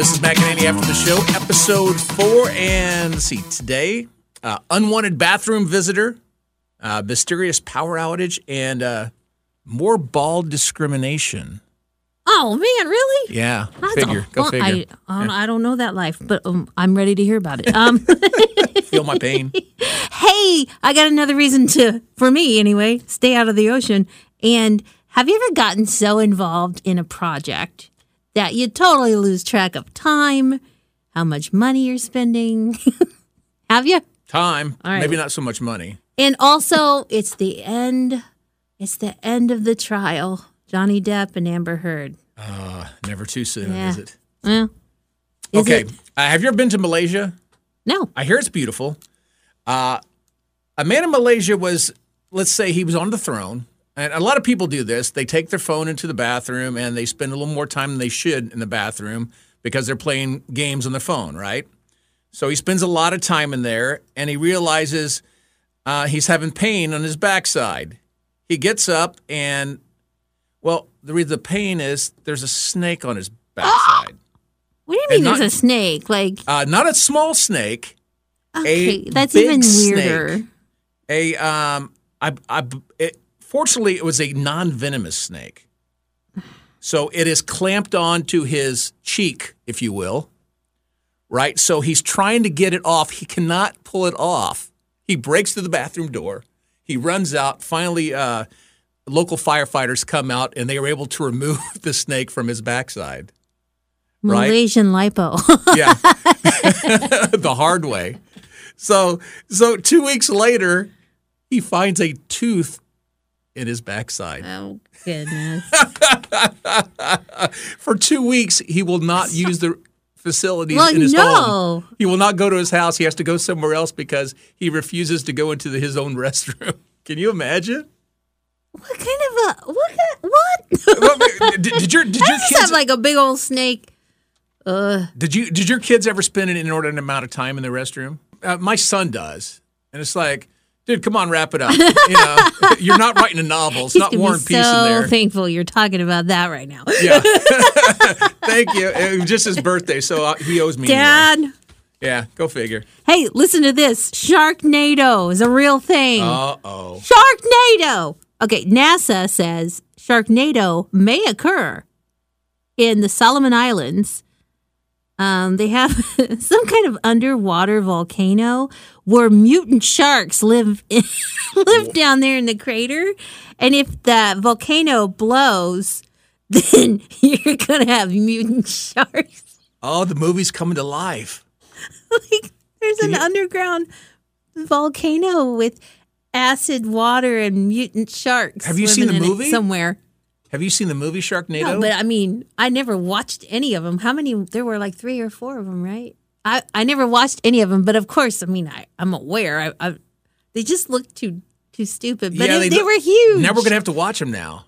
This is Mac and Annie after the show, episode four. And let's see, today, uh, unwanted bathroom visitor, uh, mysterious power outage, and uh, more bald discrimination. Oh man, really? Yeah, That's figure. Go well, figure. I, I, don't, I don't know that life, but um, I'm ready to hear about it. Um, Feel my pain. hey, I got another reason to, for me anyway, stay out of the ocean. And have you ever gotten so involved in a project that you totally lose track of time, how much money you're spending? have you? Time, right. maybe not so much money. And also, it's the end. It's the end of the trial. Johnny Depp and Amber Heard. Uh, never too soon, Yeah. is it? Well, is okay. it? Uh, have you ever been to Malaysia? No. I hear it's beautiful. Uh, a man in Malaysia was, let's say, he was on the throne. And a lot of people do this. They take their phone into the bathroom and they spend a little more time than they should in the bathroom because they're playing games on their phone, right? So he spends a lot of time in there and he realizes uh, he's having pain on his backside. He gets up and, well, the reason the pain is there's a snake on his backside. What do you mean not- there's a snake? Like, Uh, not a small snake. okay, that's even snake. weirder. a um I I it, fortunately it was a non-venomous snake. So it is clamped onto his cheek, if you will. Right? So he's trying to get it off. He cannot pull it off. He breaks through the bathroom door. He runs out. Finally uh local firefighters come out and they are able to remove the snake from his backside. Right? Malaysian lipo. Yeah. the hard way. So so 2 weeks later he finds a tooth in his backside. oh goodness. For 2 weeks he will not use the facilities Well, in his no. home. He will not go to his house. He has to go somewhere else because he refuses to go into the, his own restroom. Can you imagine? What kind of a what? What? Did, did your did your just kids have like a big old snake. Ugh. Did you did your kids ever spend an inordinate amount of time in the restroom? Uh, my son does, and it's like, dude, come on, wrap it up. You know, you're not writing a novel. It's He's not War and Peace so in there. thankful you're talking about that right now. yeah. Thank you. It was just his birthday, so uh, he owes me. anyway. Dad. Yeah, go figure. Hey, listen to this. Sharknado is a real thing. Uh oh. Sharknado. Okay, NASA says Sharknado may occur in the Solomon Islands. Um, they have some kind of underwater volcano where mutant sharks live live down there in the crater, and if that volcano blows, then you're gonna have mutant sharks. Oh, the movie's coming to life. like there's an underground volcano with acid water and mutant sharks. Have you seen the movie? somewhere? Have you seen the movie Sharknado? No, but I mean, I never watched any of them. How many? There were like three or four of them, right? I, I never watched any of them, but of course, I mean, I, I'm aware. I, I they just look too too stupid, but Yeah, it- they they, were huge. now we're gonna have to watch them now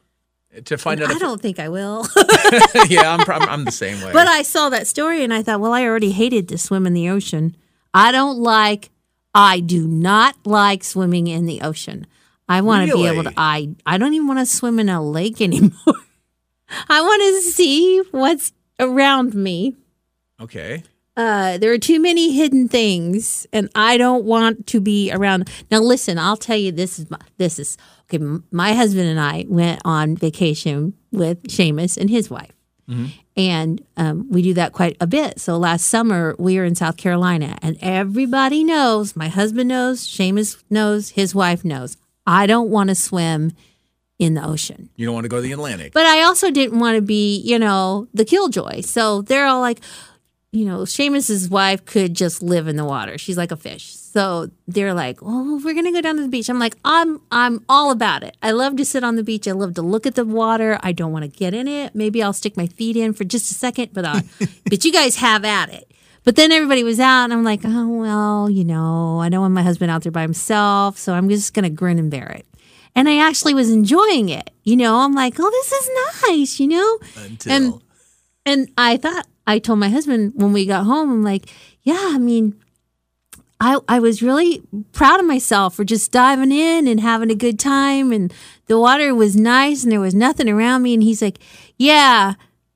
to find out. I don't think I will. yeah, I'm, prob- I'm the same way. But I saw that story and I thought, well, I already hated to swim in the ocean. I don't like, I do not like swimming in the ocean. I want to be able to, I, I don't even want to swim in a lake anymore. I want to see what's around me. okay. Uh, there are too many hidden things, and I don't want to be around. Now, listen, I'll tell you this is my, this is okay. m- My husband and I went on vacation with Seamus and his wife, and um, we do that quite a bit. So last summer we were in South Carolina, and everybody knows. My husband knows. Seamus knows. His wife knows. I don't want to swim in the ocean. You don't want to go to the Atlantic. But I also didn't want to be, you know, the killjoy. So they're all like, you know, Seamus's wife could just live in the water. She's like a fish. So they're like, "Oh, we're gonna go down to the beach." I'm like, "I'm I'm all about it. I love to sit on the beach. I love to look at the water. I don't want to get in it. Maybe I'll stick my feet in for just a second, but uh, but you guys have at it." But then everybody was out, and I'm like, "Oh well, you know, I don't want my husband out there by himself, so I'm just gonna grin and bear it." And I actually was enjoying it. You know, I'm like, "Oh, this is nice," you know. Until And and I thought I told my husband when we got home, I'm like, yeah, I mean, I I was really proud of myself for just diving in and having a good time and the water was nice and there was nothing around me and he's like, Yeah,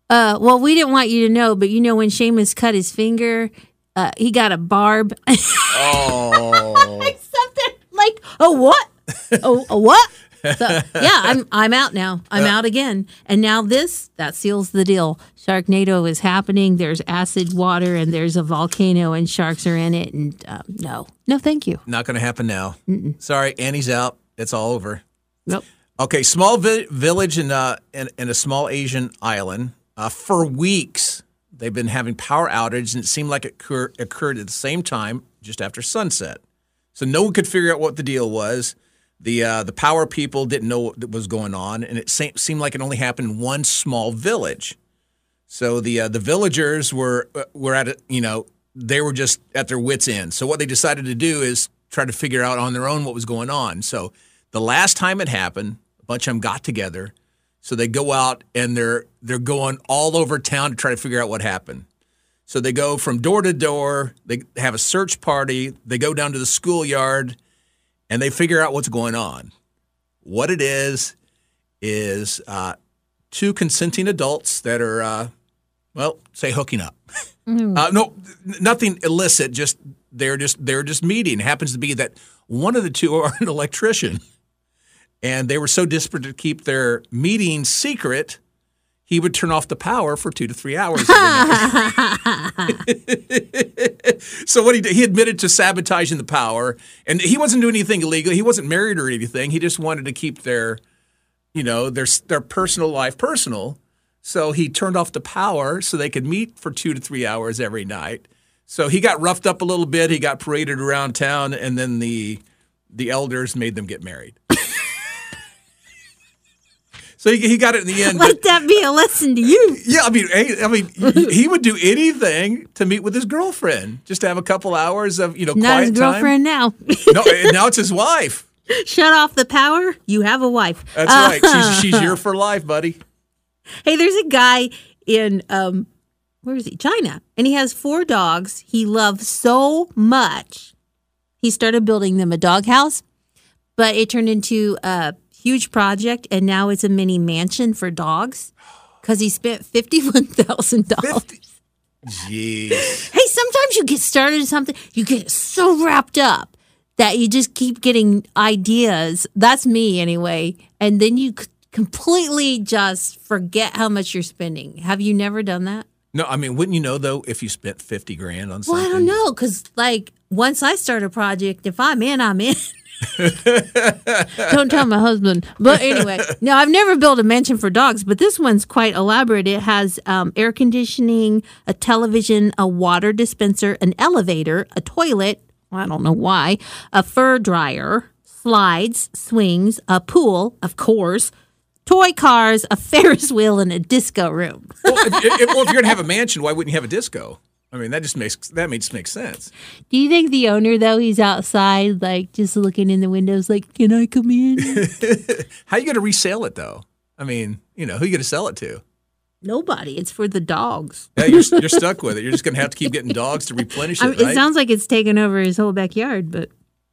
Uh, well, we didn't want you to know, but you know when Seamus cut his finger, uh, he got a barb. Oh, Something like a what? a, a what? So, yeah, I'm I'm out now. I'm out again. And now this that seals the deal. Sharknado is happening. There's acid water and there's a volcano and sharks are in it. And um, no, no, thank you. not going to happen now. Sorry, Annie's out. It's all over. Nope. Okay, small vi- village in, uh, in in a small Asian island. Uh, for weeks, they've been having power outages, and it seemed like it occur- occurred at the same time, just after sunset. So no one could figure out what the deal was. The uh, the power people didn't know what was going on, and it se- seemed like it only happened in one small village. So the uh, the villagers were uh, were at a, you know they were just at their wits end. So what they decided to do is try to figure out on their own what was going on. So the last time it happened, a bunch of them got together. So they go out and they're they're going all over town to try to figure out what happened. So they go from door to door. They have a search party. They go down to the schoolyard, and they figure out what's going on. What it is is uh, two consenting adults that are, uh, well, say hooking up. Uh, no, nothing illicit. Just they're just they're just meeting. It happens to be that one of the two are an electrician, and they were so desperate to keep their meeting secret. He would turn off the power for two to three hours. so what he did, he admitted to sabotaging the power, and he wasn't doing anything illegal. He wasn't married or anything. He just wanted to keep their, you know, their their personal life personal. So he turned off the power so they could meet for two to three hours every night. So he got roughed up a little bit. He got paraded around town, and then the the elders made them get married. So he, he got it in the end. Let but- that be a lesson to you. yeah, I mean, I mean, he would do anything to meet with his girlfriend, just to have a couple hours of you know Not quiet his girlfriend now. No, eh, now it's his wife. Shut off the power. You have a wife. That's uh, right. She's she's your for life, buddy. Hey, there's a guy in um where is he? China. And he has four dogs he loves so much. He started building them a doghouse, but it turned into a huge project and now it's a mini mansion for dogs cuz he spent $51,000. Jeez. Hey, sometimes you get started in something, you get so wrapped up that you just keep getting ideas. That's me anyway. And then you completely just forget how much you're spending. Have you never done that? No, I mean, wouldn't you know though if you spent fifty grand on Well. I don't know because, like, once I start a project, if I'm in, I'm in. don't tell my husband. But anyway, now I've never built a mansion for dogs, but this one's quite elaborate. It has um, air conditioning, a television, a water dispenser, an elevator, a toilet. I don't know why, a fur dryer, slides, swings, a pool, of course, toy cars, a Ferris wheel, and a disco room. Well, if, if, well, if you're gonna have a mansion, why wouldn't you have a disco? I mean, that just makes that makes makes sense. Do you think the owner, though, he's outside, like just looking in the windows, like, can I come in? How you gonna resell it though? I mean, you know, who you gonna sell it to? Nobody. It's for the dogs. Yeah, you're, you're stuck with it. You're just gonna have to keep getting dogs to replenish I it, right? It sounds like it's taken over his whole backyard, but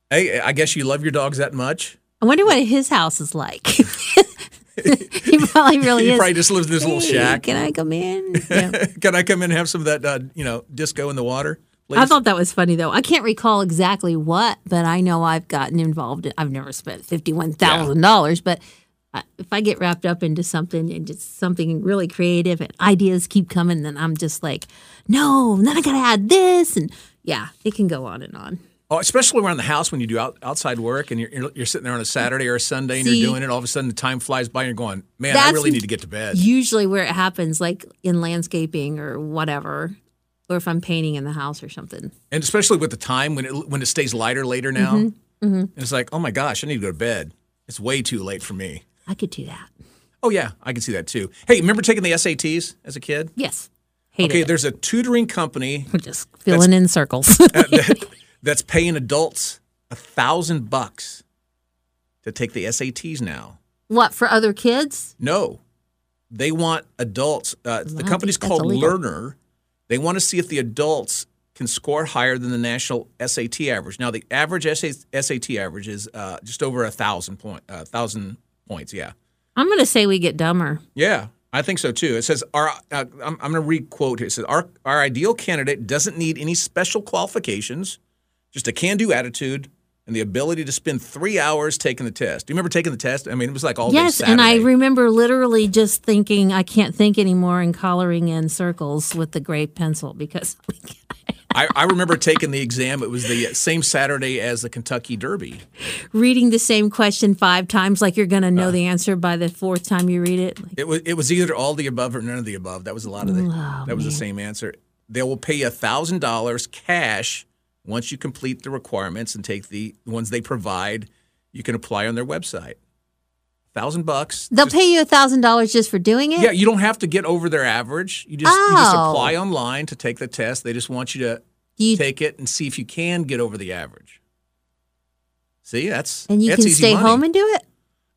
hey, I guess you love your dogs that much. I wonder what his house is like. he probably really is. he is. probably just lives in this little shack. Can I come in? Yeah. Can I come in and have some of that, uh, you know, disco in the water? I thought that was funny though. I can't recall exactly what, but I know I've gotten involved. In, I've never spent fifty one thousand dollars, but I- if I get wrapped up into something and just something really creative and ideas keep coming, then I'm just like, no. Then I gotta add this, and yeah, it can go on and on. Oh, especially around the house when you do out, outside work and you're, you're, sitting there on a Saturday or a Sunday and See- you're doing it. All of a sudden, the time flies by and you're going, man, I really need to get to bed. Usually, where it happens, like in landscaping or whatever, or if I'm painting in the house or something. and especially with the time when it when it stays lighter later now, Mm-hmm. and it's like, oh my gosh, I need to go to bed. It's way too late for me. I could do that. Oh yeah, I can see that too. Hey, remember taking the SATs as a kid? Yes. Hated Okay, it. there's a tutoring company We're just filling in circles. that, that's paying adults a thousand bucks to take the SATs now. what for other kids? No, they want adults. Uh, the company's called. Learner. They want to see if the adults can score higher than the national SAT average. Now, the average SAT average is uh, just over a thousand point, uh, thousand points. Yeah, I'm gonna say we get dumber. yeah. I think so too. It says our. Uh, I'm, I'm going to requote here. It says our our ideal candidate doesn't need any special qualifications, just a can-do attitude and the ability to spend three hours taking the test. Do you remember taking the test? I mean, it was like all day Yes, and I remember literally just thinking I can't think anymore and coloring in circles with the gray pencil because I, I remember taking the exam. It was the same Saturday as the Kentucky Derby. reading the same question five times like you're going to Uh. know the answer by the fourth time you read it. Like, It was it was either all the above or none of the above. That was a lot of the. Oh, that was the same answer. They will pay you thousand dollars cash once you complete the requirements and take the ones they provide. You can apply on their website. Thousand bucks. they'll Just- pay you a thousand dollars just for doing it. Yeah, you don't have to get over their average. You just you just Oh. apply online to take the test. They just want you to you, take it and see if you can get over the average. See, that's and you that's can stay money. home and do it.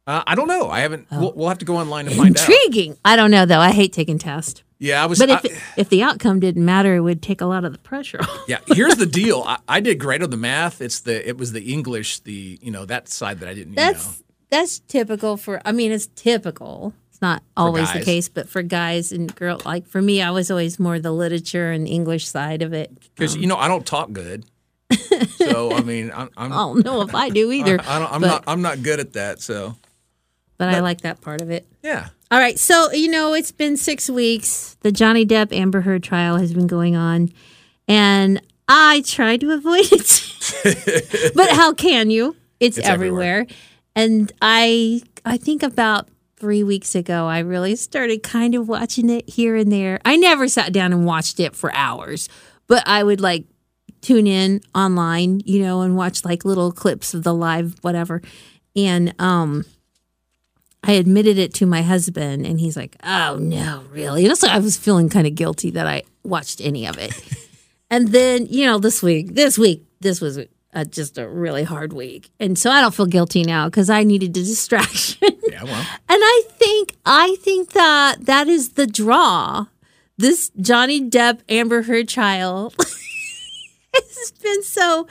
Uh, I don't know. I haven't. We'll, we'll have to go online to find out. Intriguing. I don't know though. I hate taking tests. Yeah, I was. But if I- if the outcome didn't matter, it would take a lot of the pressure off. Yeah, here's the deal. I, I did great on the math. It's the it was the English, the you know that side that I didn't. That's you know. that's typical for. I mean, it's typical. It's not always the case, but for guys and girls, like for me, I was always more the literature and English side of it. because you um, know I don't talk good. so I mean I'm I'm, I don't know if I do either. I don't, I'm but, not I'm not good at that. So but I like that part of it. yeah, All right, so you know it's been six weeks. The Johnny Depp Amber Heard trial has been going on, and I tried to avoid it. but how can you? It's, It's everywhere. everywhere. and I I think about three weeks ago I really started kind of watching it here and there. I never sat down and watched it for hours, but I would like tune in online, you know, and watch like little clips of the live whatever, and um. I admitted it to my husband, and he's like, "Oh no, really?" And so I was feeling kind of guilty that I watched any of it. and then, you know, this week, this week, this was a, just a really hard week, and so I don't feel guilty now because I needed a distraction. yeah. Well, and I think, I think that that is the draw. This Johnny Depp Amber Heard trial has been so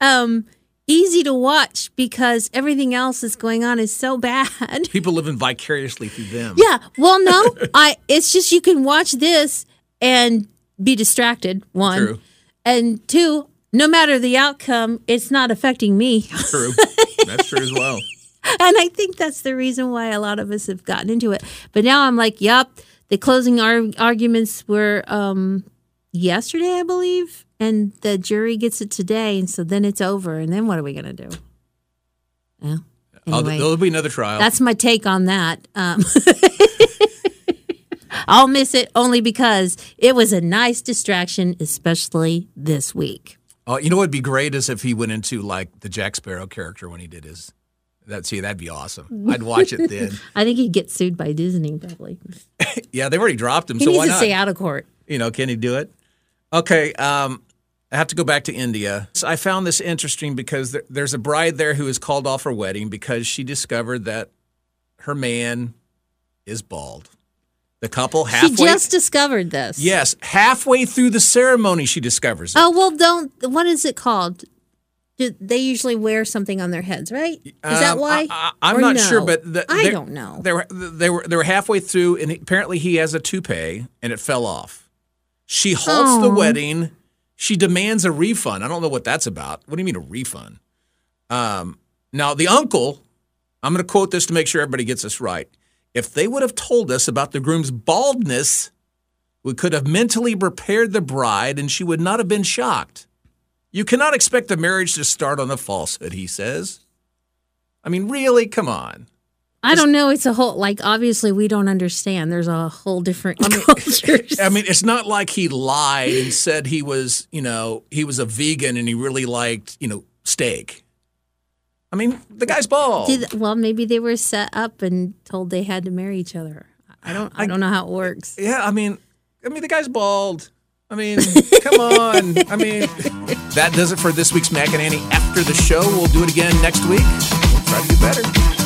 um, easy to watch because everything else that's going on is so bad. people living vicariously through them. Yeah. Well, no, I. It's just you can watch this and be distracted. One, True. and two. No matter the outcome, it's not affecting me, True. That's true as well. and I think that's the reason why a lot of us have gotten into it. But now I'm like, yep. The closing ar- arguments were um, yesterday, I believe, and the jury gets it today, and so then it's over. And then what are we gonna do? Yeah. Oh, Anyway. there'll be another trial. That's my take on that. Um, I'll miss it only because it was a nice distraction, especially this week. Oh, you know what would be great is if he went into like the Jack Sparrow character when he did his. That see, that'd be awesome. I'd watch it then. I think he'd get sued by Disney probably. Yeah, they've already dropped him, He so needs why to not? stay out of court. You know, can he do it? Okay, um, I have to go back to India. So I found this interesting because there, there's a bride there who has called off her wedding because she discovered that her man is bald. The couple halfway. She just discovered this. yes, halfway through the ceremony, she discovers it. Oh well, don't. What is it called? Do they usually wear something on their heads, right? Is that Um, why? I, am not no? sure, but the, I don't know. They were they were they were halfway through, and apparently he has a toupee, and it fell off. She halts the Oh. wedding. She demands a refund. I don't know what that's about. What do you mean a refund? Um, now the uncle, I'm going to quote this to make sure everybody gets this right. If they would have told us about the groom's baldness, we could have mentally prepared the bride, and she would not have been shocked. You cannot expect a marriage to start on a falsehood, he says. I mean, really? Come on. I don't know. It's a whole like obviously we don't understand. There's a whole different cultures. I mean, it's not like he lied and said he was, you know, he was a vegan and he really liked, you know, steak. I mean, the guy's bald. Did, well, maybe they were set up and told they had to marry each other. I don't. I, don't know how it works. yeah, I mean, I mean, the guy's bald. I mean, come on. I mean, that does it for this week's Mac and Annie after the show. We'll do it again next week. We'll try to do better.